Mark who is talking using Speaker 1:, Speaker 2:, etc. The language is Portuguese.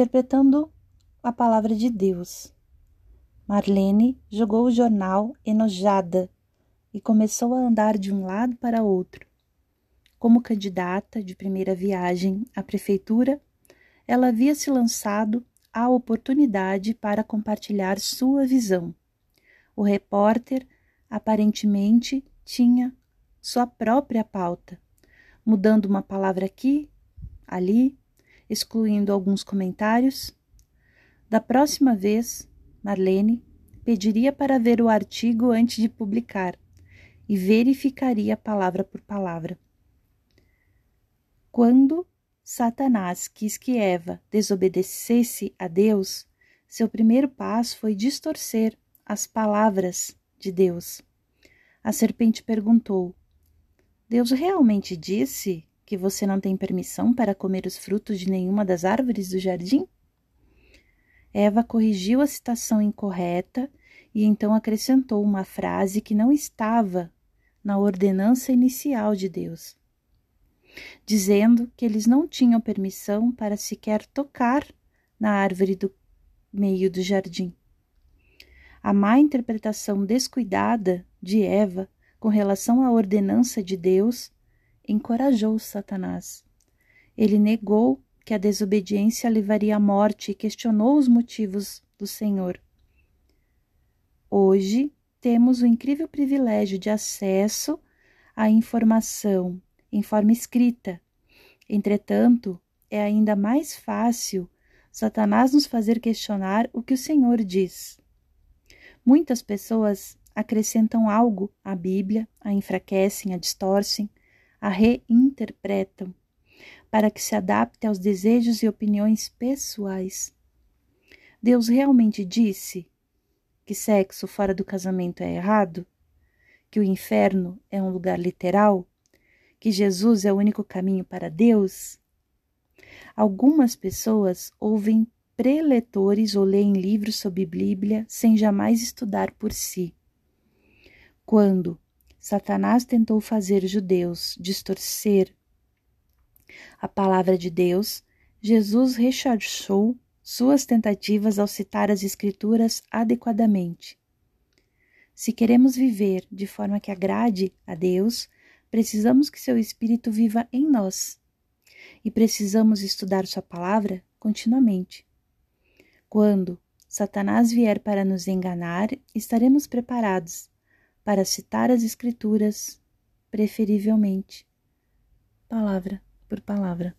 Speaker 1: interpretando a palavra de Deus. Marlene jogou o jornal enojada e começou a andar de um lado para outro. Como candidata de primeira viagem à prefeitura, ela havia se lançado à oportunidade para compartilhar sua visão. O repórter aparentemente tinha sua própria pauta, mudando uma palavra aqui, ali, excluindo alguns comentários. Da próxima vez, Marlene pediria para ver o artigo antes de publicar e verificaria palavra por palavra. Quando Satanás quis que Eva desobedecesse a Deus, seu primeiro passo foi distorcer as palavras de Deus. A serpente perguntou: Deus realmente disse que você não tem permissão para comer os frutos de nenhuma das árvores do jardim? Eva corrigiu a citação incorreta e então acrescentou uma frase que não estava na ordenança inicial de Deus, dizendo que eles não tinham permissão para sequer tocar na árvore do meio do jardim. A má interpretação descuidada de Eva com relação à ordenança de Deus encorajou Satanás. Ele negou que a desobediência levaria à morte e questionou os motivos do Senhor. Hoje temos o incrível privilégio de acesso à informação em forma escrita. Entretanto, é ainda mais fácil Satanás nos fazer questionar o que o Senhor diz. Muitas pessoas acrescentam algo à Bíblia, a enfraquecem, a distorcem, a reinterpretam, para que se adapte aos desejos e opiniões pessoais. Deus realmente disse que sexo fora do casamento é errado? Que o inferno é um lugar literal? Que Jesus é o único caminho para Deus? Algumas pessoas ouvem preletores ou leem livros sobre Bíblia sem jamais estudar por si. Quando Satanás tentou fazer judeus distorcer a palavra de Deus, Jesus rechaçou suas tentativas ao citar as Escrituras adequadamente. Se queremos viver de forma que agrade a Deus, precisamos que seu Espírito viva em nós e precisamos estudar Sua palavra continuamente. Quando Satanás vier para nos enganar, estaremos preparados para citar as Escrituras, preferivelmente, palavra por palavra.